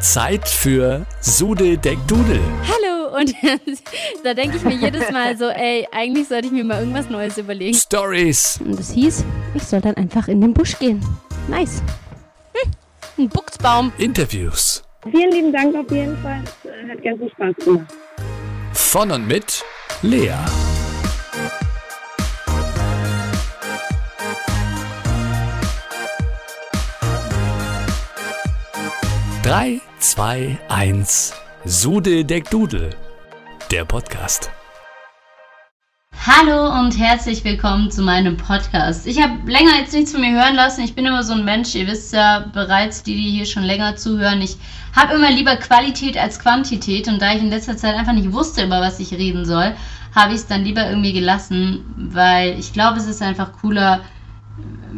Zeit für Sude Deck Dudel. Hallo und da denke ich mir jedes Mal so, ey, eigentlich sollte ich mir mal irgendwas Neues überlegen. Stories. Und das hieß, ich soll dann einfach in den Busch gehen. Nice. Hm, ein Buchsbaum. Interviews. Vielen lieben Dank auf jeden Fall. Es hat ganz viel Spaß gemacht. Von und mit Lea. Drei, zwei, eins. Sude Deck Dudel. Der Podcast. Hallo und herzlich willkommen zu meinem Podcast. Ich habe länger jetzt nichts von mir hören lassen. Ich bin immer so ein Mensch, ihr wisst ja bereits, die, die hier schon länger zuhören. Ich habe immer lieber Qualität als Quantität und da ich in letzter Zeit einfach nicht wusste, über was ich reden soll, habe ich es dann lieber irgendwie gelassen, weil ich glaube, es ist einfach cooler,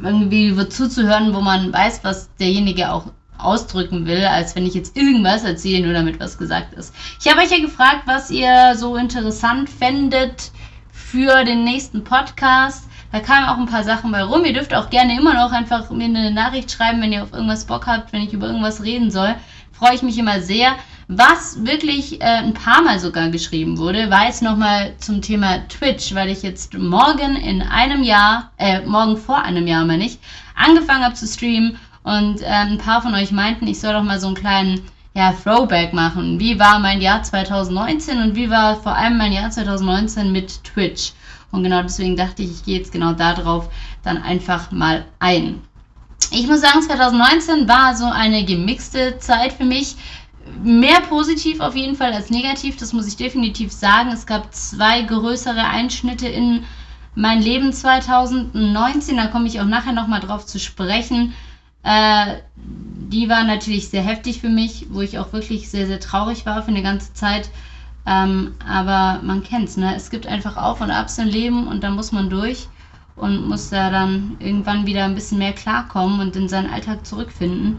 irgendwie zuzuhören, wo man weiß, was derjenige auch ausdrücken will, als wenn ich jetzt irgendwas erzähle, nur damit was gesagt ist. Ich habe euch ja gefragt, was ihr so interessant fändet für den nächsten Podcast. Da kamen auch ein paar Sachen bei rum. Ihr dürft auch gerne immer noch einfach mir eine Nachricht schreiben, wenn ihr auf irgendwas Bock habt, wenn ich über irgendwas reden soll. Freue ich mich immer sehr. Was wirklich äh, ein paar Mal sogar geschrieben wurde, war jetzt nochmal zum Thema Twitch, weil ich jetzt morgen in einem Jahr, äh, morgen vor einem Jahr meine ich, angefangen habe zu streamen und äh, ein paar von euch meinten, ich soll doch mal so einen kleinen ja, Throwback machen. Wie war mein Jahr 2019 und wie war vor allem mein Jahr 2019 mit Twitch? Und genau deswegen dachte ich, ich gehe jetzt genau darauf dann einfach mal ein. Ich muss sagen, 2019 war so eine gemixte Zeit für mich. Mehr positiv auf jeden Fall als negativ, das muss ich definitiv sagen. Es gab zwei größere Einschnitte in mein Leben 2019, da komme ich auch nachher nochmal drauf zu sprechen. Äh, die war natürlich sehr heftig für mich, wo ich auch wirklich sehr, sehr traurig war für eine ganze Zeit. Ähm, aber man kennt's, ne? Es gibt einfach Auf und Abs im Leben und da muss man durch und muss da dann irgendwann wieder ein bisschen mehr klarkommen und in seinen Alltag zurückfinden.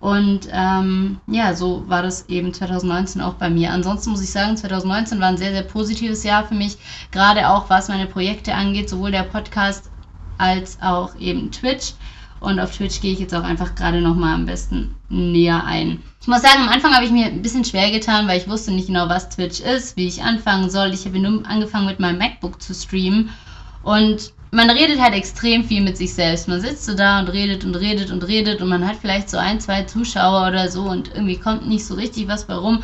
Und ähm, ja, so war das eben 2019 auch bei mir. Ansonsten muss ich sagen, 2019 war ein sehr, sehr positives Jahr für mich, gerade auch was meine Projekte angeht, sowohl der Podcast als auch eben Twitch. Und auf Twitch gehe ich jetzt auch einfach gerade nochmal am besten näher ein. Ich muss sagen, am Anfang habe ich mir ein bisschen schwer getan, weil ich wusste nicht genau, was Twitch ist, wie ich anfangen soll. Ich habe nur angefangen mit meinem MacBook zu streamen. Und man redet halt extrem viel mit sich selbst. Man sitzt so da und redet und redet und redet und man hat vielleicht so ein, zwei Zuschauer oder so und irgendwie kommt nicht so richtig was bei rum.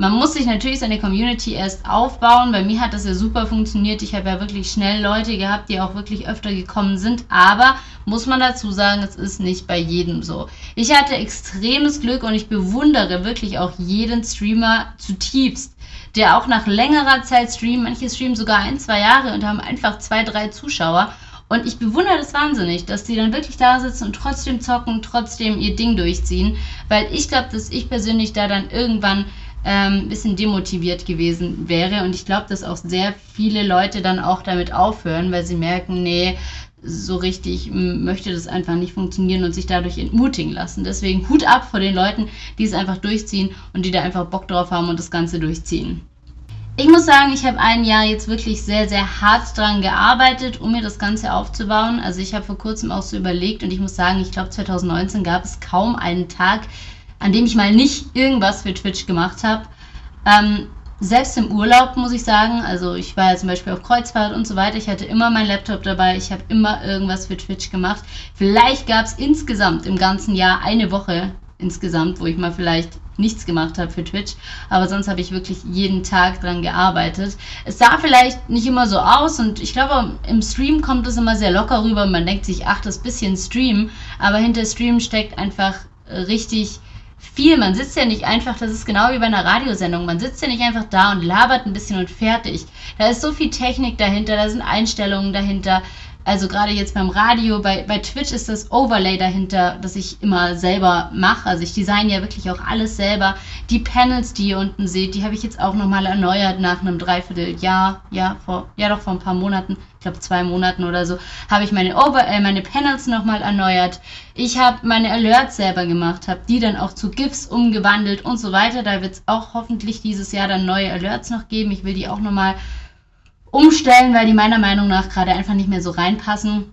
Man muss sich natürlich seine Community erst aufbauen. Bei mir hat das ja super funktioniert. Ich habe ja wirklich schnell Leute gehabt, die auch wirklich öfter gekommen sind. Aber muss man dazu sagen, es ist nicht bei jedem so. Ich hatte extremes Glück und ich bewundere wirklich auch jeden Streamer zutiefst, der auch nach längerer Zeit streamt. Manche streamen sogar ein, zwei Jahre und haben einfach zwei, drei Zuschauer. Und ich bewundere das wahnsinnig, dass die dann wirklich da sitzen und trotzdem zocken, trotzdem ihr Ding durchziehen. Weil ich glaube, dass ich persönlich da dann irgendwann ähm, bisschen demotiviert gewesen wäre. Und ich glaube, dass auch sehr viele Leute dann auch damit aufhören, weil sie merken, nee, so richtig möchte das einfach nicht funktionieren und sich dadurch entmutigen lassen. Deswegen Hut ab vor den Leuten, die es einfach durchziehen und die da einfach Bock drauf haben und das Ganze durchziehen. Ich muss sagen, ich habe ein Jahr jetzt wirklich sehr, sehr hart dran gearbeitet, um mir das Ganze aufzubauen. Also ich habe vor kurzem auch so überlegt und ich muss sagen, ich glaube 2019 gab es kaum einen Tag, an dem ich mal nicht irgendwas für Twitch gemacht habe. Ähm, selbst im Urlaub muss ich sagen, also ich war ja zum Beispiel auf Kreuzfahrt und so weiter, ich hatte immer meinen Laptop dabei, ich habe immer irgendwas für Twitch gemacht. Vielleicht gab es insgesamt im ganzen Jahr eine Woche insgesamt, wo ich mal vielleicht nichts gemacht habe für Twitch, aber sonst habe ich wirklich jeden Tag dran gearbeitet. Es sah vielleicht nicht immer so aus und ich glaube, im Stream kommt es immer sehr locker rüber. Man denkt sich, ach, das bisschen Stream, aber hinter Stream steckt einfach richtig viel. Man sitzt ja nicht einfach, das ist genau wie bei einer Radiosendung, man sitzt ja nicht einfach da und labert ein bisschen und fertig. Da ist so viel Technik dahinter, da sind Einstellungen dahinter. Also gerade jetzt beim Radio, bei, bei Twitch ist das Overlay dahinter, das ich immer selber mache. Also ich design ja wirklich auch alles selber. Die Panels, die ihr unten seht, die habe ich jetzt auch nochmal erneuert nach einem Dreivierteljahr. Ja, vor, ja doch vor ein paar Monaten, ich glaube zwei Monaten oder so, habe ich meine, Over äh, meine Panels nochmal erneuert. Ich habe meine Alerts selber gemacht, habe die dann auch zu GIFs umgewandelt und so weiter. Da wird es auch hoffentlich dieses Jahr dann neue Alerts noch geben. Ich will die auch nochmal umstellen, weil die meiner Meinung nach gerade einfach nicht mehr so reinpassen.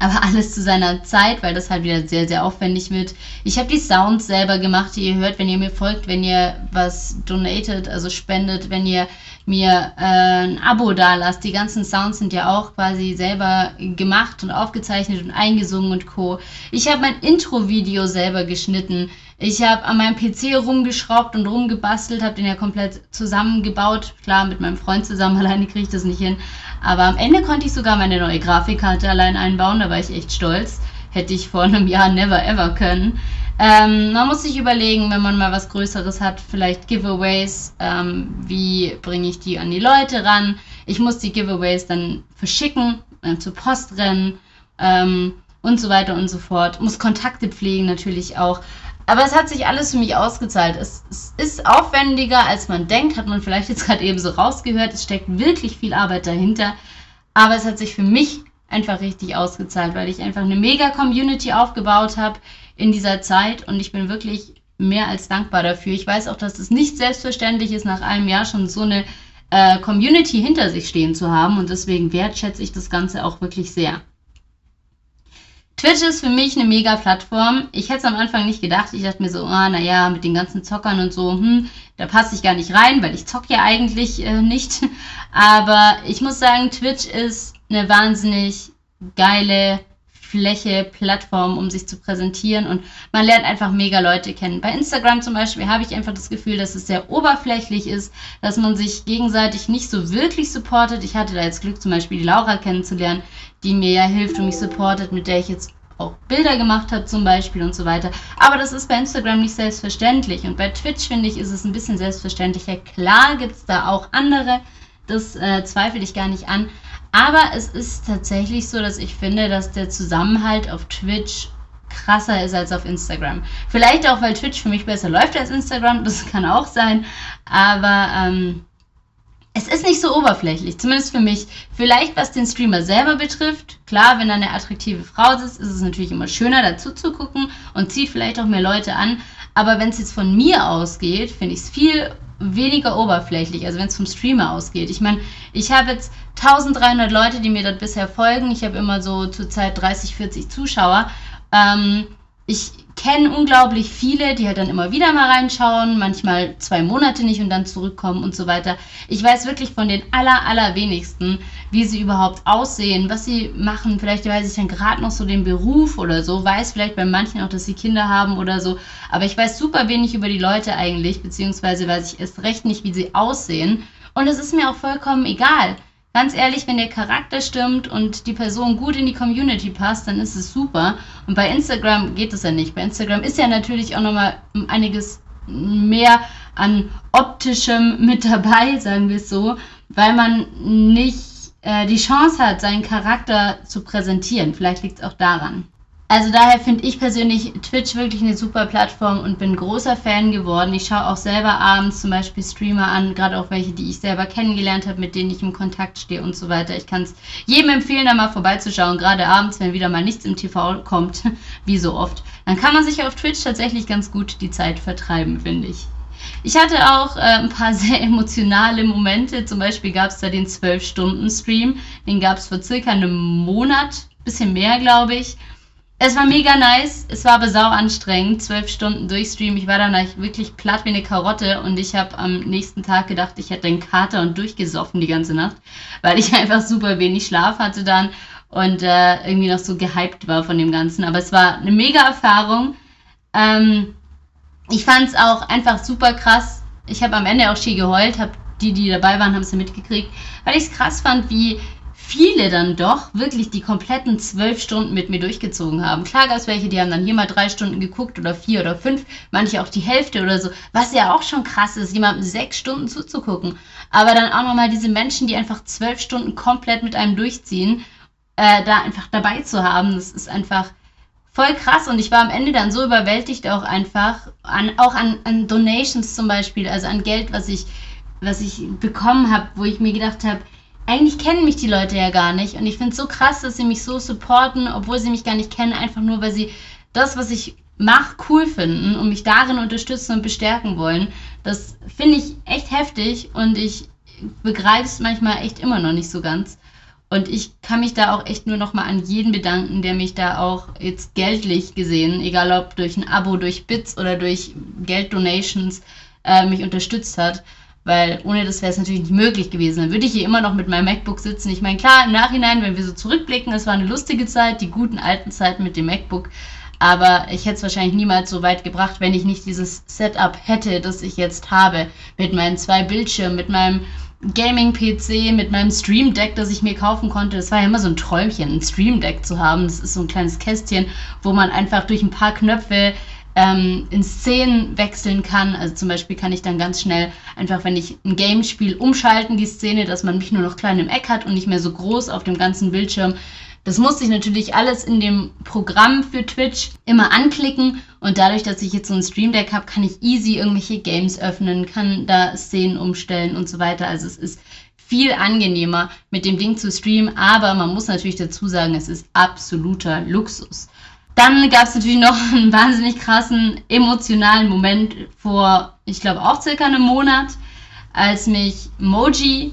Aber alles zu seiner Zeit, weil das halt wieder sehr, sehr aufwendig wird. Ich habe die Sounds selber gemacht, die ihr hört, wenn ihr mir folgt, wenn ihr was donatet, also spendet, wenn ihr mir äh, ein Abo da lasst. Die ganzen Sounds sind ja auch quasi selber gemacht und aufgezeichnet und eingesungen und co. Ich habe mein Intro-Video selber geschnitten. Ich habe an meinem PC rumgeschraubt und rumgebastelt, habe den ja komplett zusammengebaut. Klar, mit meinem Freund zusammen, alleine kriege ich das nicht hin. Aber am Ende konnte ich sogar meine neue Grafikkarte allein einbauen, da war ich echt stolz. Hätte ich vor einem Jahr never ever können. Ähm, man muss sich überlegen, wenn man mal was Größeres hat, vielleicht Giveaways, ähm, wie bringe ich die an die Leute ran. Ich muss die Giveaways dann verschicken, äh, zur Post rennen ähm, und so weiter und so fort. Muss Kontakte pflegen natürlich auch. Aber es hat sich alles für mich ausgezahlt. Es, es ist aufwendiger, als man denkt, hat man vielleicht jetzt gerade eben so rausgehört. Es steckt wirklich viel Arbeit dahinter. Aber es hat sich für mich einfach richtig ausgezahlt, weil ich einfach eine mega Community aufgebaut habe in dieser Zeit und ich bin wirklich mehr als dankbar dafür. Ich weiß auch, dass es nicht selbstverständlich ist, nach einem Jahr schon so eine äh, Community hinter sich stehen zu haben und deswegen wertschätze ich das Ganze auch wirklich sehr. Twitch ist für mich eine mega Plattform. Ich hätte es am Anfang nicht gedacht. Ich dachte mir so, ah, naja, mit den ganzen Zockern und so, hm, da passe ich gar nicht rein, weil ich zock ja eigentlich äh, nicht. Aber ich muss sagen, Twitch ist eine wahnsinnig geile Fläche, Plattform, um sich zu präsentieren und man lernt einfach mega Leute kennen. Bei Instagram zum Beispiel habe ich einfach das Gefühl, dass es sehr oberflächlich ist, dass man sich gegenseitig nicht so wirklich supportet. Ich hatte da jetzt Glück, zum Beispiel die Laura kennenzulernen, die mir ja hilft und mich supportet, mit der ich jetzt auch Bilder gemacht habe zum Beispiel und so weiter. Aber das ist bei Instagram nicht selbstverständlich. Und bei Twitch finde ich, ist es ein bisschen selbstverständlicher. Klar gibt es da auch andere, das äh, zweifle ich gar nicht an. Aber es ist tatsächlich so, dass ich finde, dass der Zusammenhalt auf Twitch krasser ist als auf Instagram. Vielleicht auch, weil Twitch für mich besser läuft als Instagram, das kann auch sein. Aber ähm, es ist nicht so oberflächlich, zumindest für mich. Vielleicht was den Streamer selber betrifft. Klar, wenn da eine attraktive Frau sitzt, ist es natürlich immer schöner dazu zu gucken und zieht vielleicht auch mehr Leute an. Aber wenn es jetzt von mir ausgeht, finde ich es viel weniger oberflächlich, also wenn es vom Streamer ausgeht. Ich meine, ich habe jetzt 1300 Leute, die mir dort bisher folgen. Ich habe immer so zurzeit 30, 40 Zuschauer. Ähm, ich kenne unglaublich viele, die halt dann immer wieder mal reinschauen, manchmal zwei Monate nicht und dann zurückkommen und so weiter. Ich weiß wirklich von den aller, allerwenigsten, wie sie überhaupt aussehen, was sie machen. Vielleicht weiß ich dann gerade noch so den Beruf oder so, weiß vielleicht bei manchen auch, dass sie Kinder haben oder so. Aber ich weiß super wenig über die Leute eigentlich, beziehungsweise weiß ich erst recht nicht, wie sie aussehen. Und es ist mir auch vollkommen egal. Ganz ehrlich, wenn der Charakter stimmt und die Person gut in die Community passt, dann ist es super. Und bei Instagram geht es ja nicht. Bei Instagram ist ja natürlich auch nochmal einiges mehr an optischem mit dabei, sagen wir es so, weil man nicht äh, die Chance hat, seinen Charakter zu präsentieren. Vielleicht liegt es auch daran. Also daher finde ich persönlich Twitch wirklich eine super Plattform und bin großer Fan geworden. Ich schaue auch selber abends zum Beispiel Streamer an, gerade auch welche, die ich selber kennengelernt habe, mit denen ich im Kontakt stehe und so weiter. Ich kann es jedem empfehlen, da mal vorbeizuschauen, gerade abends, wenn wieder mal nichts im TV kommt, wie so oft. Dann kann man sich auf Twitch tatsächlich ganz gut die Zeit vertreiben, finde ich. Ich hatte auch äh, ein paar sehr emotionale Momente. Zum Beispiel gab es da den 12-Stunden-Stream. Den gab es vor circa einem Monat, bisschen mehr, glaube ich. Es war mega nice, es war aber sau anstrengend, zwölf Stunden durchstreamen. Ich war dann wirklich platt wie eine Karotte und ich habe am nächsten Tag gedacht, ich hätte einen Kater und durchgesoffen die ganze Nacht, weil ich einfach super wenig Schlaf hatte dann und äh, irgendwie noch so gehypt war von dem Ganzen. Aber es war eine mega Erfahrung. Ähm, ich fand es auch einfach super krass. Ich habe am Ende auch schier geheult, hab die, die dabei waren, haben es ja mitgekriegt, weil ich es krass fand, wie viele dann doch wirklich die kompletten zwölf Stunden mit mir durchgezogen haben. Klar gab es welche, die haben dann hier mal drei Stunden geguckt oder vier oder fünf, manche auch die Hälfte oder so, was ja auch schon krass ist, jemandem sechs Stunden zuzugucken. Aber dann auch nochmal diese Menschen, die einfach zwölf Stunden komplett mit einem durchziehen, äh, da einfach dabei zu haben, das ist einfach voll krass und ich war am Ende dann so überwältigt auch einfach, an, auch an, an Donations zum Beispiel, also an Geld, was ich, was ich bekommen habe, wo ich mir gedacht habe, eigentlich kennen mich die Leute ja gar nicht. Und ich finde es so krass, dass sie mich so supporten, obwohl sie mich gar nicht kennen, einfach nur, weil sie das, was ich mache, cool finden und mich darin unterstützen und bestärken wollen. Das finde ich echt heftig und ich begreife es manchmal echt immer noch nicht so ganz. Und ich kann mich da auch echt nur nochmal an jeden bedanken, der mich da auch jetzt geldlich gesehen, egal ob durch ein Abo, durch Bits oder durch Gelddonations, äh, mich unterstützt hat. Weil ohne das wäre es natürlich nicht möglich gewesen. Dann würde ich hier immer noch mit meinem MacBook sitzen. Ich meine, klar, im Nachhinein, wenn wir so zurückblicken, es war eine lustige Zeit, die guten alten Zeiten mit dem MacBook. Aber ich hätte es wahrscheinlich niemals so weit gebracht, wenn ich nicht dieses Setup hätte, das ich jetzt habe. Mit meinen zwei Bildschirmen, mit meinem Gaming-PC, mit meinem Stream Deck, das ich mir kaufen konnte. Das war ja immer so ein Träumchen, ein Stream Deck zu haben. Das ist so ein kleines Kästchen, wo man einfach durch ein paar Knöpfe ähm, in Szenen wechseln kann. Also zum Beispiel kann ich dann ganz schnell einfach, wenn ich ein Game spiele, umschalten die Szene, dass man mich nur noch klein im Eck hat und nicht mehr so groß auf dem ganzen Bildschirm. Das musste ich natürlich alles in dem Programm für Twitch immer anklicken und dadurch, dass ich jetzt so ein Stream Deck habe, kann ich easy irgendwelche Games öffnen, kann da Szenen umstellen und so weiter. Also es ist viel angenehmer mit dem Ding zu streamen, aber man muss natürlich dazu sagen, es ist absoluter Luxus. Dann gab es natürlich noch einen wahnsinnig krassen emotionalen Moment vor, ich glaube, auch circa einem Monat, als mich Moji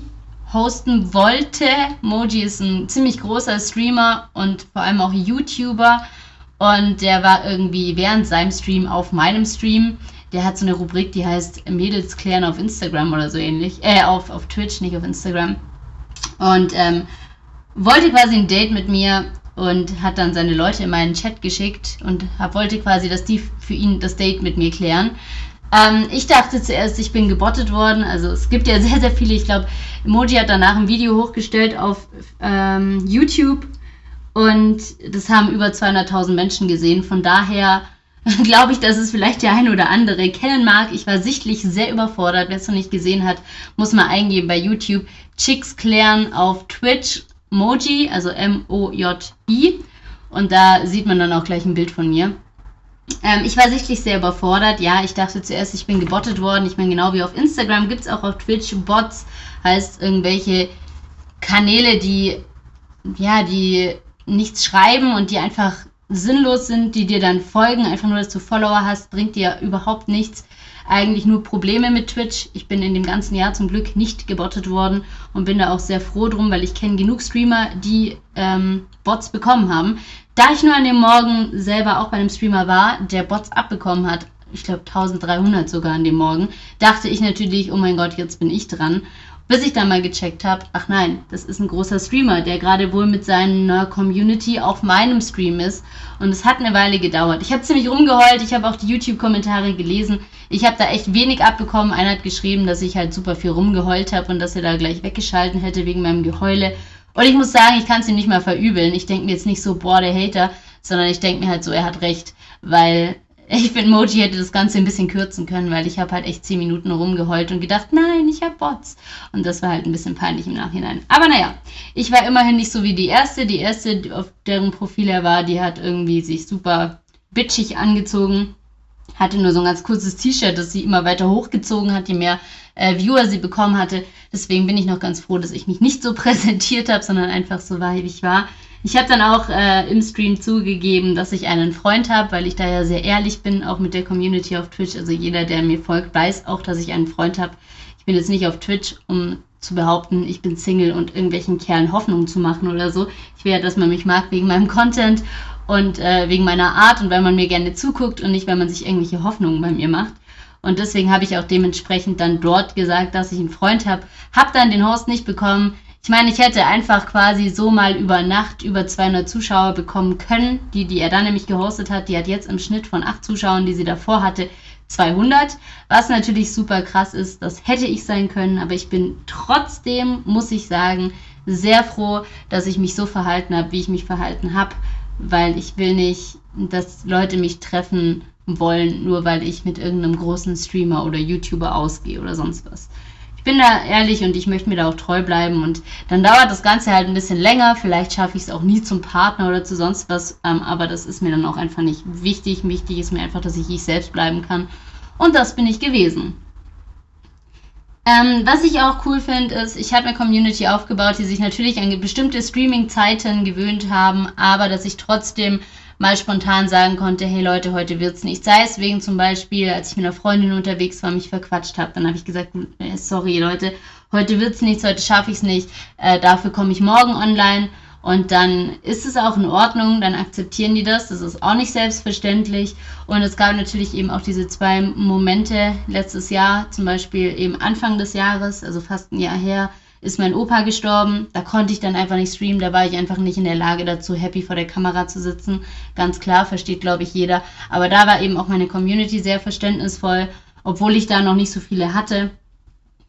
hosten wollte. Moji ist ein ziemlich großer Streamer und vor allem auch YouTuber. Und der war irgendwie während seinem Stream auf meinem Stream. Der hat so eine Rubrik, die heißt Mädels klären auf Instagram oder so ähnlich. Äh, auf, auf Twitch, nicht auf Instagram. Und ähm, wollte quasi ein Date mit mir und hat dann seine Leute in meinen Chat geschickt und hab, wollte quasi, dass die für ihn das Date mit mir klären. Ähm, ich dachte zuerst, ich bin gebottet worden. Also es gibt ja sehr, sehr viele. Ich glaube, Emoji hat danach ein Video hochgestellt auf ähm, YouTube und das haben über 200.000 Menschen gesehen. Von daher glaube ich, dass es vielleicht der eine oder andere kennen mag. Ich war sichtlich sehr überfordert. Wer es noch nicht gesehen hat, muss mal eingeben bei YouTube. Chicks klären auf Twitch Moji, also M-O-J-I. Und da sieht man dann auch gleich ein Bild von mir. Ähm, ich war sichtlich sehr überfordert. Ja, ich dachte zuerst, ich bin gebottet worden. Ich meine, genau wie auf Instagram gibt es auch auf Twitch Bots, heißt irgendwelche Kanäle, die, ja, die nichts schreiben und die einfach sinnlos sind, die dir dann folgen. Einfach nur, dass du Follower hast, bringt dir überhaupt nichts eigentlich nur Probleme mit Twitch. Ich bin in dem ganzen Jahr zum Glück nicht gebottet worden und bin da auch sehr froh drum, weil ich kenne genug Streamer, die ähm, Bots bekommen haben. Da ich nur an dem Morgen selber auch bei einem Streamer war, der Bots abbekommen hat, ich glaube 1300 sogar an dem Morgen, dachte ich natürlich, oh mein Gott, jetzt bin ich dran. Bis ich dann mal gecheckt habe, ach nein, das ist ein großer Streamer, der gerade wohl mit seiner Community auf meinem Stream ist. Und es hat eine Weile gedauert. Ich habe ziemlich rumgeheult, ich habe auch die YouTube-Kommentare gelesen. Ich habe da echt wenig abbekommen. Einer hat geschrieben, dass ich halt super viel rumgeheult habe und dass er da gleich weggeschalten hätte wegen meinem Geheule. Und ich muss sagen, ich kann es ihm nicht mal verübeln. Ich denke mir jetzt nicht so, boah, der Hater, sondern ich denke mir halt so, er hat recht. Weil ich finde, Moji hätte das Ganze ein bisschen kürzen können, weil ich habe halt echt 10 Minuten rumgeheult und gedacht, nein, ich habe Bots. Und das war halt ein bisschen peinlich im Nachhinein. Aber naja, ich war immerhin nicht so wie die erste. Die erste, auf deren Profil er war, die hat irgendwie sich super bitchig angezogen. Hatte nur so ein ganz kurzes T-Shirt, das sie immer weiter hochgezogen hat, je mehr äh, Viewer sie bekommen hatte. Deswegen bin ich noch ganz froh, dass ich mich nicht so präsentiert habe, sondern einfach so war, wie ich war. Ich habe dann auch äh, im Stream zugegeben, dass ich einen Freund habe, weil ich da ja sehr ehrlich bin, auch mit der Community auf Twitch. Also jeder, der mir folgt, weiß auch, dass ich einen Freund habe. Ich bin jetzt nicht auf Twitch, um zu behaupten, ich bin Single und irgendwelchen Kerlen Hoffnung zu machen oder so. Ich will ja, dass man mich mag wegen meinem Content und äh, wegen meiner Art und weil man mir gerne zuguckt und nicht, weil man sich irgendwelche Hoffnungen bei mir macht. Und deswegen habe ich auch dementsprechend dann dort gesagt, dass ich einen Freund habe. Hab dann den Host nicht bekommen. Ich meine, ich hätte einfach quasi so mal über Nacht über 200 Zuschauer bekommen können. Die, die er dann nämlich gehostet hat, die hat jetzt im Schnitt von 8 Zuschauern, die sie davor hatte, 200. Was natürlich super krass ist, das hätte ich sein können, aber ich bin trotzdem, muss ich sagen, sehr froh, dass ich mich so verhalten habe, wie ich mich verhalten habe, weil ich will nicht, dass Leute mich treffen wollen, nur weil ich mit irgendeinem großen Streamer oder YouTuber ausgehe oder sonst was ich bin da ehrlich und ich möchte mir da auch treu bleiben und dann dauert das Ganze halt ein bisschen länger. Vielleicht schaffe ich es auch nie zum Partner oder zu sonst was, ähm, aber das ist mir dann auch einfach nicht wichtig. Wichtig ist mir einfach, dass ich ich selbst bleiben kann und das bin ich gewesen. Ähm, was ich auch cool finde, ist, ich habe eine Community aufgebaut, die sich natürlich an bestimmte Streaming-Zeiten gewöhnt haben, aber dass ich trotzdem mal spontan sagen konnte, hey Leute, heute wird's nicht. Sei es wegen zum Beispiel, als ich mit einer Freundin unterwegs war, mich verquatscht habe, dann habe ich gesagt, äh, sorry Leute, heute wird's nichts, heute schaffe ich's nicht, äh, dafür komme ich morgen online. Und dann ist es auch in Ordnung, dann akzeptieren die das. Das ist auch nicht selbstverständlich. Und es gab natürlich eben auch diese zwei Momente letztes Jahr, zum Beispiel eben Anfang des Jahres, also fast ein Jahr her, ist mein Opa gestorben. Da konnte ich dann einfach nicht streamen. Da war ich einfach nicht in der Lage dazu, happy vor der Kamera zu sitzen. Ganz klar, versteht, glaube ich, jeder. Aber da war eben auch meine Community sehr verständnisvoll, obwohl ich da noch nicht so viele hatte.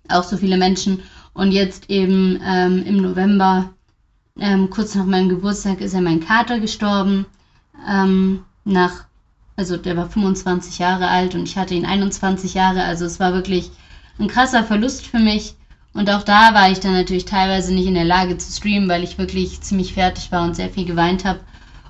Auch so viele Menschen. Und jetzt eben ähm, im November, ähm, kurz nach meinem Geburtstag, ist ja mein Kater gestorben. Ähm, nach, also der war 25 Jahre alt und ich hatte ihn 21 Jahre. Also es war wirklich ein krasser Verlust für mich. Und auch da war ich dann natürlich teilweise nicht in der Lage zu streamen, weil ich wirklich ziemlich fertig war und sehr viel geweint habe.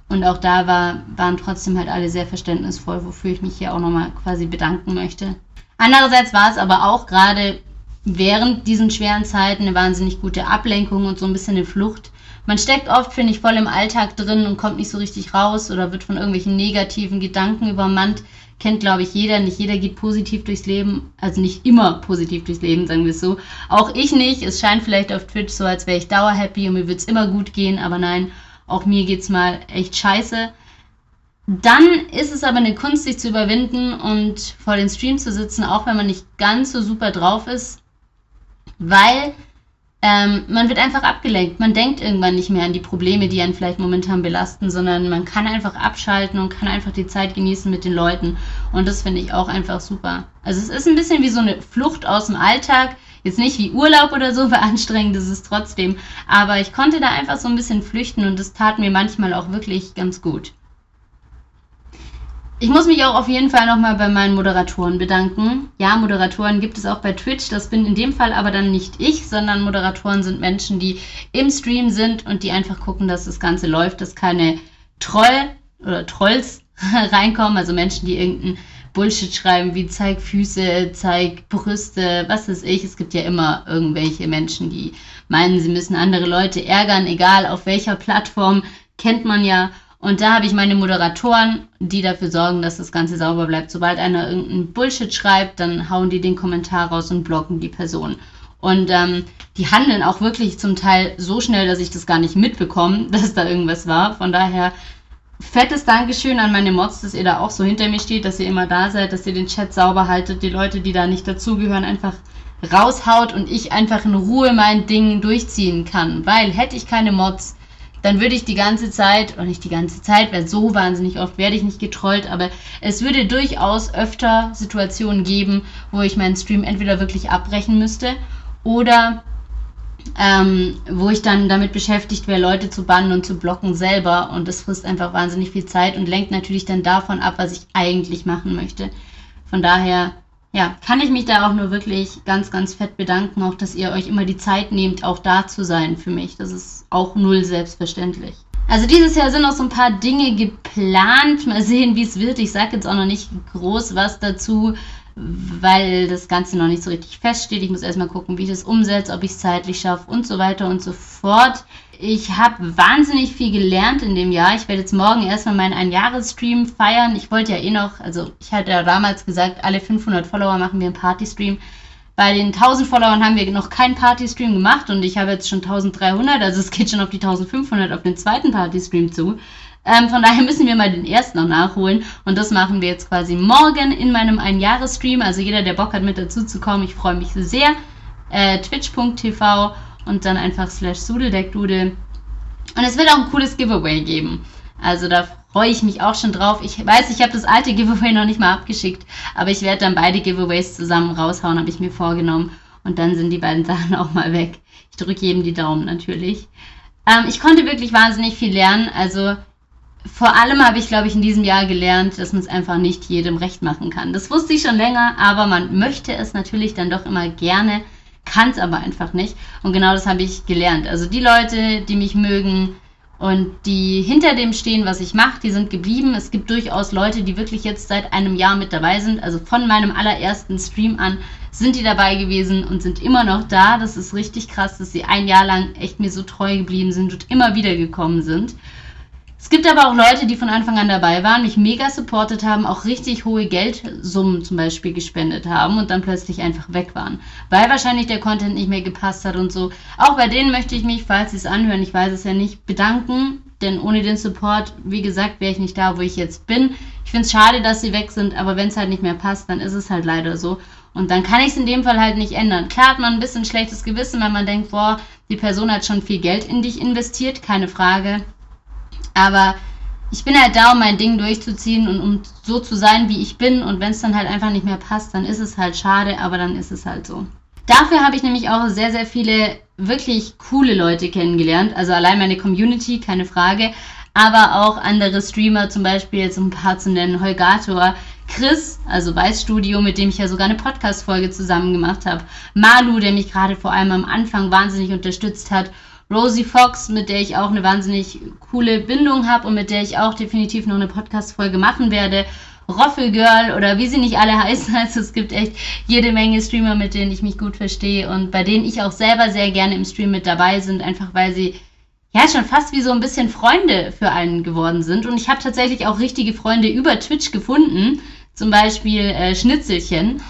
Und auch da war, waren trotzdem halt alle sehr verständnisvoll, wofür ich mich hier auch nochmal quasi bedanken möchte. Andererseits war es aber auch gerade während diesen schweren Zeiten eine wahnsinnig gute Ablenkung und so ein bisschen eine Flucht. Man steckt oft, finde ich, voll im Alltag drin und kommt nicht so richtig raus oder wird von irgendwelchen negativen Gedanken übermannt kennt, glaube ich, jeder. Nicht jeder geht positiv durchs Leben, also nicht immer positiv durchs Leben, sagen wir es so. Auch ich nicht. Es scheint vielleicht auf Twitch so, als wäre ich dauerhappy und mir wird es immer gut gehen, aber nein, auch mir geht es mal echt scheiße. Dann ist es aber eine Kunst, sich zu überwinden und vor den Stream zu sitzen, auch wenn man nicht ganz so super drauf ist, weil ähm, man wird einfach abgelenkt. Man denkt irgendwann nicht mehr an die Probleme, die einen vielleicht momentan belasten, sondern man kann einfach abschalten und kann einfach die Zeit genießen mit den Leuten. Und das finde ich auch einfach super. Also es ist ein bisschen wie so eine Flucht aus dem Alltag. Jetzt nicht wie Urlaub oder so, weil anstrengend ist es trotzdem. Aber ich konnte da einfach so ein bisschen flüchten und das tat mir manchmal auch wirklich ganz gut. Ich muss mich auch auf jeden Fall nochmal bei meinen Moderatoren bedanken. Ja, Moderatoren gibt es auch bei Twitch. Das bin in dem Fall aber dann nicht ich, sondern Moderatoren sind Menschen, die im Stream sind und die einfach gucken, dass das Ganze läuft, dass keine Troll oder Trolls reinkommen, also Menschen, die irgendeinen Bullshit schreiben, wie zeig Füße, zeig Brüste, was weiß ich. Es gibt ja immer irgendwelche Menschen, die meinen, sie müssen andere Leute ärgern, egal auf welcher Plattform, kennt man ja. Und da habe ich meine Moderatoren, die dafür sorgen, dass das Ganze sauber bleibt. Sobald einer irgendeinen Bullshit schreibt, dann hauen die den Kommentar raus und blocken die Person. Und ähm, die handeln auch wirklich zum Teil so schnell, dass ich das gar nicht mitbekomme, dass da irgendwas war. Von daher fettes Dankeschön an meine Mods, dass ihr da auch so hinter mir steht, dass ihr immer da seid, dass ihr den Chat sauber haltet, die Leute, die da nicht dazugehören, einfach raushaut und ich einfach in Ruhe mein Ding durchziehen kann. Weil hätte ich keine Mods, dann würde ich die ganze Zeit, oder nicht die ganze Zeit, weil so wahnsinnig oft werde ich nicht getrollt, aber es würde durchaus öfter Situationen geben, wo ich meinen Stream entweder wirklich abbrechen müsste oder ähm, wo ich dann damit beschäftigt wäre, Leute zu bannen und zu blocken selber. Und das frisst einfach wahnsinnig viel Zeit und lenkt natürlich dann davon ab, was ich eigentlich machen möchte. Von daher ja, kann ich mich da auch nur wirklich ganz, ganz fett bedanken, auch dass ihr euch immer die Zeit nehmt, auch da zu sein für mich. Das ist auch null selbstverständlich. Also dieses Jahr sind noch so ein paar Dinge geplant. Mal sehen, wie es wird. Ich sage jetzt auch noch nicht groß was dazu, weil das Ganze noch nicht so richtig feststeht. Ich muss erstmal gucken, wie ich das umsetze, ob ich es zeitlich schaffe und so weiter und so fort. Ich habe wahnsinnig viel gelernt in dem Jahr. Ich werde jetzt morgen erstmal meinen Einjahresstream feiern. Ich wollte ja eh noch, also ich hatte ja damals gesagt, alle 500 Follower machen wir einen Partystream. Bei den 1000 Followern haben wir noch keinen Partystream gemacht und ich habe jetzt schon 1300, also es geht schon auf die 1500 auf den zweiten Partystream zu. Ähm, von daher müssen wir mal den ersten noch nachholen. Und das machen wir jetzt quasi morgen in meinem Einjahresstream. Also jeder, der Bock hat, mit dazu zu kommen, ich freue mich sehr. Äh, Twitch.tv und dann einfach slash Sudeldeckdudel. Und es wird auch ein cooles Giveaway geben. Also da freue ich mich auch schon drauf. Ich weiß, ich habe das alte Giveaway noch nicht mal abgeschickt, aber ich werde dann beide Giveaways zusammen raushauen, habe ich mir vorgenommen. Und dann sind die beiden Sachen auch mal weg. Ich drücke jedem die Daumen natürlich. Ähm, ich konnte wirklich wahnsinnig viel lernen. Also vor allem habe ich, glaube ich, in diesem Jahr gelernt, dass man es einfach nicht jedem recht machen kann. Das wusste ich schon länger, aber man möchte es natürlich dann doch immer gerne kann es aber einfach nicht. Und genau das habe ich gelernt. Also die Leute, die mich mögen und die hinter dem stehen, was ich mache, die sind geblieben. Es gibt durchaus Leute, die wirklich jetzt seit einem Jahr mit dabei sind. Also von meinem allerersten Stream an sind die dabei gewesen und sind immer noch da. Das ist richtig krass, dass sie ein Jahr lang echt mir so treu geblieben sind und immer wieder gekommen sind. Es gibt aber auch Leute, die von Anfang an dabei waren, mich mega supportet haben, auch richtig hohe Geldsummen zum Beispiel gespendet haben und dann plötzlich einfach weg waren, weil wahrscheinlich der Content nicht mehr gepasst hat und so. Auch bei denen möchte ich mich, falls sie es anhören, ich weiß es ja nicht, bedanken, denn ohne den Support, wie gesagt, wäre ich nicht da, wo ich jetzt bin. Ich finde es schade, dass sie weg sind, aber wenn es halt nicht mehr passt, dann ist es halt leider so. Und dann kann ich es in dem Fall halt nicht ändern. Klar hat man ein bisschen schlechtes Gewissen, wenn man denkt, boah, die Person hat schon viel Geld in dich investiert, keine Frage. Aber ich bin halt da, um mein Ding durchzuziehen und um so zu sein, wie ich bin. Und wenn es dann halt einfach nicht mehr passt, dann ist es halt schade, aber dann ist es halt so. Dafür habe ich nämlich auch sehr, sehr viele wirklich coole Leute kennengelernt. Also allein meine Community, keine Frage. Aber auch andere Streamer, zum Beispiel jetzt um ein paar zu nennen, Holgator, Chris, also Weißstudio, mit dem ich ja sogar eine Podcast-Folge zusammen gemacht habe. Malu, der mich gerade vor allem am Anfang wahnsinnig unterstützt hat. Rosie Fox, mit der ich auch eine wahnsinnig coole Bindung habe und mit der ich auch definitiv noch eine Podcast-Folge machen werde. Roffelgirl oder wie sie nicht alle heißen. Also es gibt echt jede Menge Streamer, mit denen ich mich gut verstehe und bei denen ich auch selber sehr gerne im Stream mit dabei sind, einfach weil sie ja schon fast wie so ein bisschen Freunde für einen geworden sind. Und ich habe tatsächlich auch richtige Freunde über Twitch gefunden. Zum Beispiel äh, Schnitzelchen,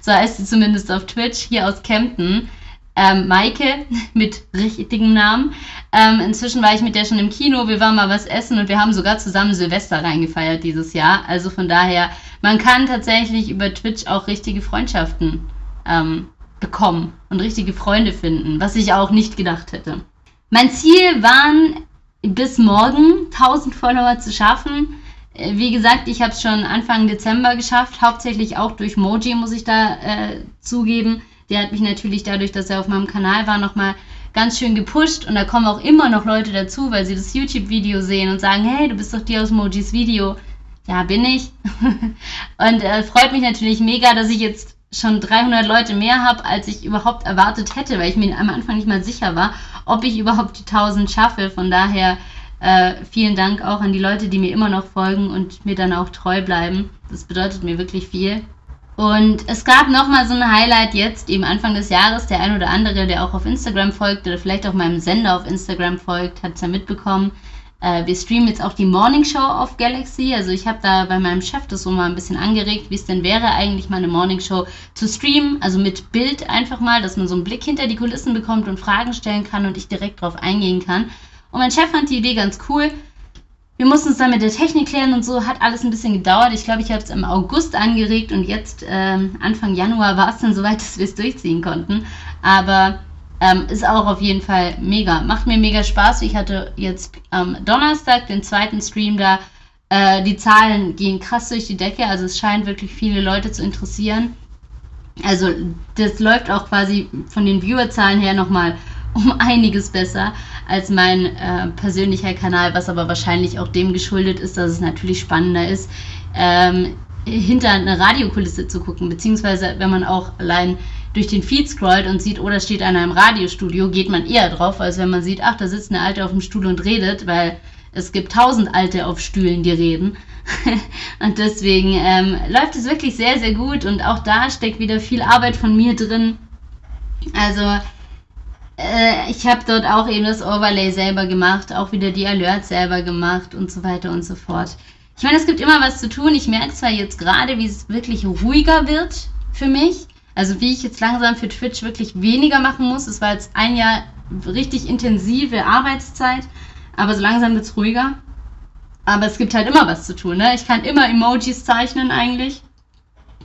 so heißt sie zumindest auf Twitch, hier aus Kempten ähm, Maike mit richtigem Namen. Ähm, inzwischen war ich mit der schon im Kino, wir waren mal was essen und wir haben sogar zusammen Silvester reingefeiert dieses Jahr. Also von daher, man kann tatsächlich über Twitch auch richtige Freundschaften ähm, bekommen und richtige Freunde finden, was ich auch nicht gedacht hätte. Mein Ziel waren bis morgen 1000 Follower zu schaffen. Äh, wie gesagt, ich habe es schon Anfang Dezember geschafft, hauptsächlich auch durch Moji, muss ich da äh, zugeben. Der hat mich natürlich dadurch, dass er auf meinem Kanal war, nochmal ganz schön gepusht und da kommen auch immer noch Leute dazu, weil sie das YouTube-Video sehen und sagen, hey, du bist doch die aus Mojis Video. Ja, bin ich. und äh, freut mich natürlich mega, dass ich jetzt schon 300 Leute mehr habe, als ich überhaupt erwartet hätte, weil ich mir am Anfang nicht mal sicher war, ob ich überhaupt die 1000 schaffe. Von daher äh, vielen Dank auch an die Leute, die mir immer noch folgen und mir dann auch treu bleiben. Das bedeutet mir wirklich viel. Und es gab nochmal so ein Highlight jetzt, eben Anfang des Jahres. Der ein oder andere, der auch auf Instagram folgt oder vielleicht auch meinem Sender auf Instagram folgt, hat es ja mitbekommen. Äh, wir streamen jetzt auch die Morning Show auf Galaxy. Also ich habe da bei meinem Chef das so mal ein bisschen angeregt, wie es denn wäre, eigentlich mal eine Morning Show zu streamen. Also mit Bild einfach mal, dass man so einen Blick hinter die Kulissen bekommt und Fragen stellen kann und ich direkt drauf eingehen kann. Und mein Chef fand die Idee ganz cool. Wir mussten uns dann mit der Technik klären und so, hat alles ein bisschen gedauert. Ich glaube, ich habe es im August angeregt und jetzt ähm, Anfang Januar war es dann soweit, dass wir es durchziehen konnten. Aber ähm, ist auch auf jeden Fall mega. Macht mir mega Spaß. Ich hatte jetzt am Donnerstag den zweiten Stream da. Äh, die Zahlen gehen krass durch die Decke. Also es scheint wirklich viele Leute zu interessieren. Also das läuft auch quasi von den Viewerzahlen her nochmal um einiges besser als mein äh, persönlicher Kanal, was aber wahrscheinlich auch dem geschuldet ist, dass es natürlich spannender ist, ähm, hinter eine Radiokulisse zu gucken, beziehungsweise wenn man auch allein durch den Feed scrollt und sieht, oh, steht einer im Radiostudio, geht man eher drauf, als wenn man sieht, ach, da sitzt eine Alte auf dem Stuhl und redet, weil es gibt tausend Alte auf Stühlen, die reden. und deswegen ähm, läuft es wirklich sehr, sehr gut und auch da steckt wieder viel Arbeit von mir drin. Also äh, ich habe dort auch eben das Overlay selber gemacht, auch wieder die Alerts selber gemacht und so weiter und so fort. Ich meine, es gibt immer was zu tun. Ich merke zwar jetzt gerade, wie es wirklich ruhiger wird für mich. Also wie ich jetzt langsam für Twitch wirklich weniger machen muss. Es war jetzt ein Jahr richtig intensive Arbeitszeit, aber so langsam wird es ruhiger. Aber es gibt halt immer was zu tun. Ne? Ich kann immer Emojis zeichnen eigentlich.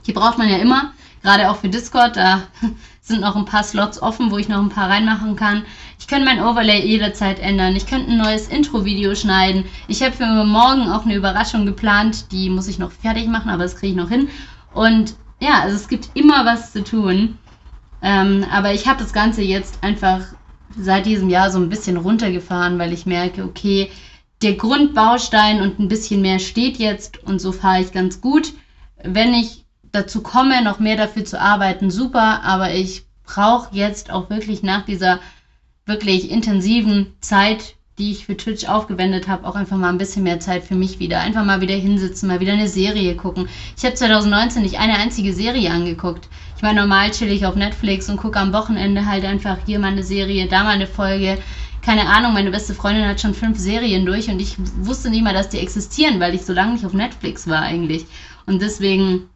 Die braucht man ja immer, gerade auch für Discord. Da sind noch ein paar Slots offen, wo ich noch ein paar reinmachen kann. Ich könnte mein Overlay jederzeit ändern. Ich könnte ein neues Intro-Video schneiden. Ich habe für morgen auch eine Überraschung geplant. Die muss ich noch fertig machen, aber das kriege ich noch hin. Und ja, also es gibt immer was zu tun. Ähm, aber ich habe das Ganze jetzt einfach seit diesem Jahr so ein bisschen runtergefahren, weil ich merke, okay, der Grundbaustein und ein bisschen mehr steht jetzt und so fahre ich ganz gut. Wenn ich dazu komme, noch mehr dafür zu arbeiten, super, aber ich brauche jetzt auch wirklich nach dieser wirklich intensiven Zeit die ich für Twitch aufgewendet habe, auch einfach mal ein bisschen mehr Zeit für mich wieder. Einfach mal wieder hinsitzen, mal wieder eine Serie gucken. Ich habe 2019 nicht eine einzige Serie angeguckt. Ich meine, normal chill ich auf Netflix und gucke am Wochenende halt einfach hier mal eine Serie, da mal eine Folge. Keine Ahnung, meine beste Freundin hat schon fünf Serien durch und ich wusste nicht mal, dass die existieren, weil ich so lange nicht auf Netflix war eigentlich. Und deswegen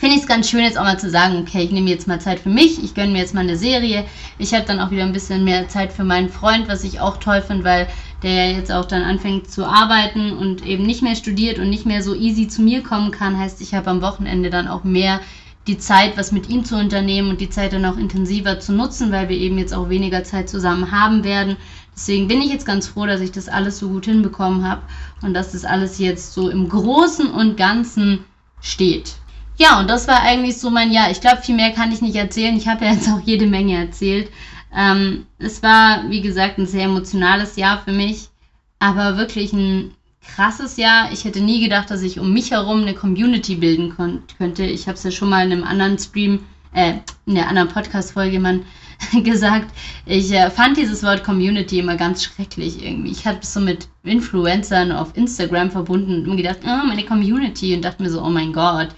finde ich es ganz schön, jetzt auch mal zu sagen, okay, ich nehme jetzt mal Zeit für mich, ich gönne mir jetzt mal eine Serie. Ich habe dann auch wieder ein bisschen mehr Zeit für meinen Freund, was ich auch toll finde, weil der jetzt auch dann anfängt zu arbeiten und eben nicht mehr studiert und nicht mehr so easy zu mir kommen kann. Heißt, ich habe am Wochenende dann auch mehr die Zeit, was mit ihm zu unternehmen und die Zeit dann auch intensiver zu nutzen, weil wir eben jetzt auch weniger Zeit zusammen haben werden. Deswegen bin ich jetzt ganz froh, dass ich das alles so gut hinbekommen habe und dass das alles jetzt so im Großen und Ganzen steht. Ja, und das war eigentlich so mein Jahr. Ich glaube, viel mehr kann ich nicht erzählen. Ich habe ja jetzt auch jede Menge erzählt. Ähm, es war, wie gesagt, ein sehr emotionales Jahr für mich, aber wirklich ein krasses Jahr. Ich hätte nie gedacht, dass ich um mich herum eine Community bilden könnte. Ich habe es ja schon mal in einem anderen Stream, äh, in der anderen Podcast-Folge gesagt. Ich äh, fand dieses Wort Community immer ganz schrecklich irgendwie. Ich habe es so mit Influencern auf Instagram verbunden und immer gedacht, oh, meine Community und dachte mir so, oh mein Gott.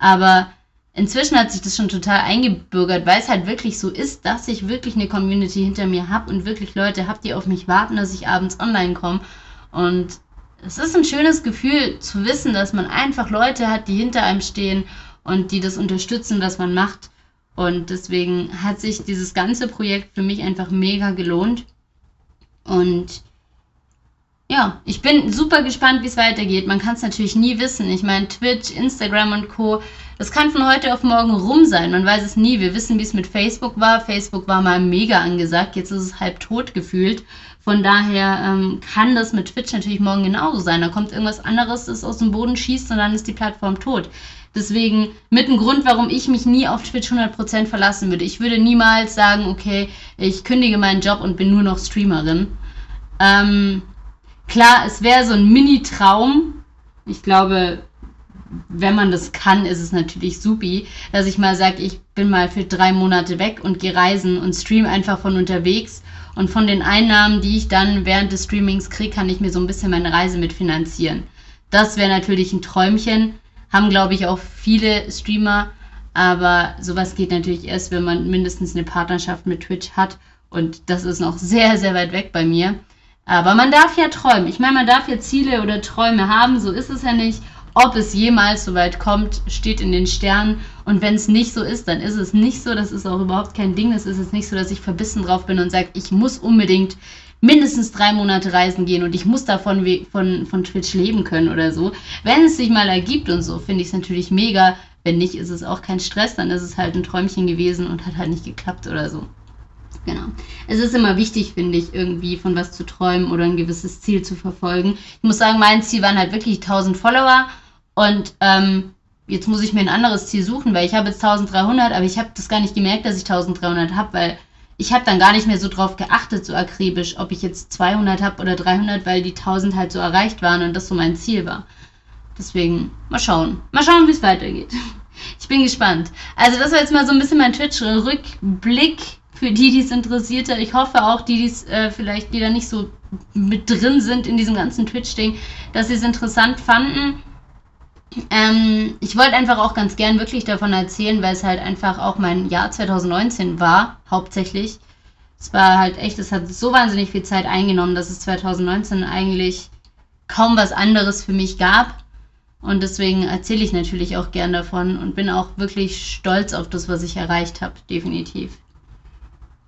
Aber inzwischen hat sich das schon total eingebürgert, weil es halt wirklich so ist, dass ich wirklich eine Community hinter mir habe und wirklich Leute habe, die auf mich warten, dass ich abends online komme. Und es ist ein schönes Gefühl zu wissen, dass man einfach Leute hat, die hinter einem stehen und die das unterstützen, was man macht. Und deswegen hat sich dieses ganze Projekt für mich einfach mega gelohnt. Und ja, ich bin super gespannt, wie es weitergeht. Man kann es natürlich nie wissen. Ich meine, Twitch, Instagram und Co. Das kann von heute auf morgen rum sein. Man weiß es nie. Wir wissen, wie es mit Facebook war. Facebook war mal mega angesagt. Jetzt ist es halb tot gefühlt. Von daher ähm, kann das mit Twitch natürlich morgen genauso sein. Da kommt irgendwas anderes, das aus dem Boden schießt und dann ist die Plattform tot. Deswegen mit ein Grund, warum ich mich nie auf Twitch 100% verlassen würde. Ich würde niemals sagen, okay, ich kündige meinen Job und bin nur noch Streamerin. Ähm, Klar, es wäre so ein Mini-Traum. Ich glaube, wenn man das kann, ist es natürlich supi, dass ich mal sage, ich bin mal für drei Monate weg und gehe reisen und stream einfach von unterwegs. Und von den Einnahmen, die ich dann während des Streamings kriege, kann ich mir so ein bisschen meine Reise mitfinanzieren. Das wäre natürlich ein Träumchen. Haben, glaube ich, auch viele Streamer. Aber sowas geht natürlich erst, wenn man mindestens eine Partnerschaft mit Twitch hat. Und das ist noch sehr, sehr weit weg bei mir. Aber man darf ja träumen. Ich meine, man darf ja Ziele oder Träume haben, so ist es ja nicht. Ob es jemals so weit kommt, steht in den Sternen. Und wenn es nicht so ist, dann ist es nicht so. Das ist auch überhaupt kein Ding. Es ist jetzt nicht so, dass ich verbissen drauf bin und sage, ich muss unbedingt mindestens drei Monate reisen gehen und ich muss davon von, von Twitch leben können oder so. Wenn es sich mal ergibt und so, finde ich es natürlich mega. Wenn nicht, ist es auch kein Stress, dann ist es halt ein Träumchen gewesen und hat halt nicht geklappt oder so. Genau. Es ist immer wichtig, finde ich, irgendwie von was zu träumen oder ein gewisses Ziel zu verfolgen. Ich muss sagen, mein Ziel waren halt wirklich 1000 Follower und ähm, jetzt muss ich mir ein anderes Ziel suchen, weil ich habe jetzt 1300, aber ich habe das gar nicht gemerkt, dass ich 1300 habe, weil ich habe dann gar nicht mehr so drauf geachtet, so akribisch, ob ich jetzt 200 habe oder 300, weil die 1000 halt so erreicht waren und das so mein Ziel war. Deswegen, mal schauen. Mal schauen, wie es weitergeht. Ich bin gespannt. Also das war jetzt mal so ein bisschen mein Twitch-Rückblick für die, die es interessierte. Ich hoffe auch, die, die es äh, vielleicht, die da nicht so mit drin sind in diesem ganzen Twitch-Ding, dass sie es interessant fanden. Ähm, ich wollte einfach auch ganz gern wirklich davon erzählen, weil es halt einfach auch mein Jahr 2019 war, hauptsächlich. Es war halt echt, es hat so wahnsinnig viel Zeit eingenommen, dass es 2019 eigentlich kaum was anderes für mich gab. Und deswegen erzähle ich natürlich auch gern davon und bin auch wirklich stolz auf das, was ich erreicht habe, definitiv.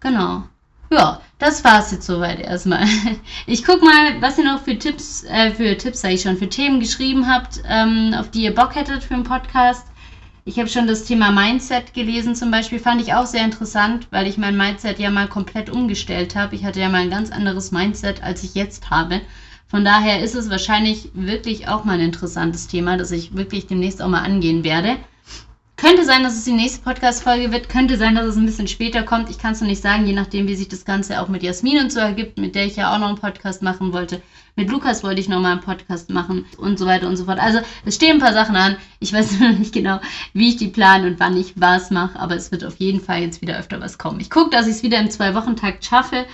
Genau. Ja, das war's jetzt soweit erstmal. Ich guck mal, was ihr noch für Tipps, äh, für Tipps sage ich schon, für Themen geschrieben habt, ähm, auf die ihr Bock hättet für einen Podcast. Ich habe schon das Thema Mindset gelesen zum Beispiel, fand ich auch sehr interessant, weil ich mein Mindset ja mal komplett umgestellt habe. Ich hatte ja mal ein ganz anderes Mindset, als ich jetzt habe. Von daher ist es wahrscheinlich wirklich auch mal ein interessantes Thema, das ich wirklich demnächst auch mal angehen werde. Könnte sein, dass es die nächste Podcast-Folge wird. Könnte sein, dass es ein bisschen später kommt. Ich kann es noch nicht sagen, je nachdem, wie sich das Ganze auch mit Jasmin und so ergibt, mit der ich ja auch noch einen Podcast machen wollte. Mit Lukas wollte ich noch mal einen Podcast machen und so weiter und so fort. Also, es stehen ein paar Sachen an. Ich weiß noch nicht genau, wie ich die plane und wann ich was mache, aber es wird auf jeden Fall jetzt wieder öfter was kommen. Ich gucke, dass ich es wieder im Zwei-Wochen-Takt schaffe.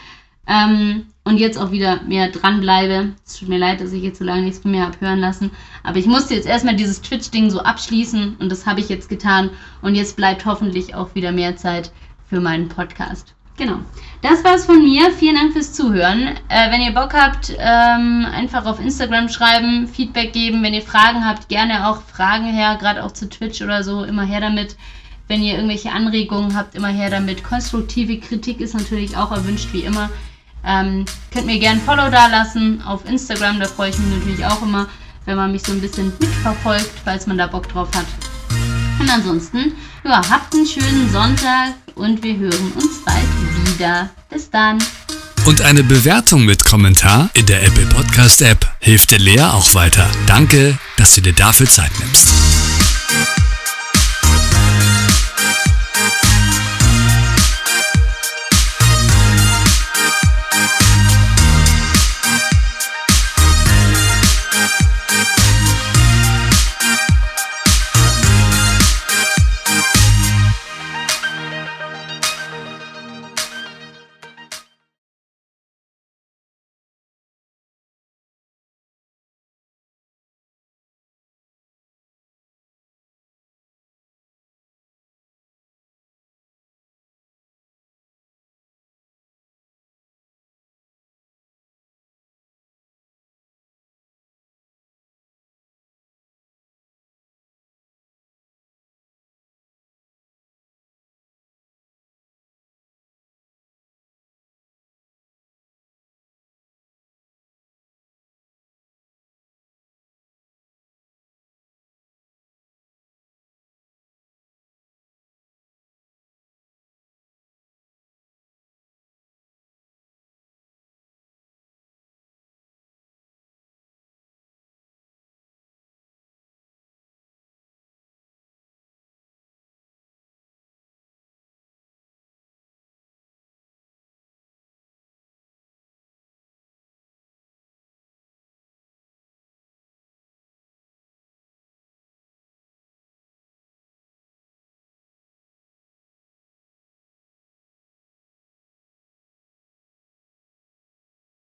Ähm, und jetzt auch wieder mehr dranbleibe. Es tut mir leid, dass ich jetzt so lange nichts von mir habe hören lassen. Aber ich musste jetzt erstmal dieses Twitch-Ding so abschließen und das habe ich jetzt getan. Und jetzt bleibt hoffentlich auch wieder mehr Zeit für meinen Podcast. Genau. Das war's von mir. Vielen Dank fürs Zuhören. Äh, wenn ihr Bock habt, ähm, einfach auf Instagram schreiben, Feedback geben. Wenn ihr Fragen habt, gerne auch Fragen her, gerade auch zu Twitch oder so, immer her damit. Wenn ihr irgendwelche Anregungen habt, immer her damit. Konstruktive Kritik ist natürlich auch erwünscht, wie immer. Ähm, könnt mir gerne ein Follow da lassen auf Instagram, da freue ich mich natürlich auch immer, wenn man mich so ein bisschen mitverfolgt, falls man da Bock drauf hat. Und ansonsten, ja, habt einen schönen Sonntag und wir hören uns bald wieder. Bis dann. Und eine Bewertung mit Kommentar in der Apple Podcast App hilft der Lea auch weiter. Danke, dass du dir dafür Zeit nimmst.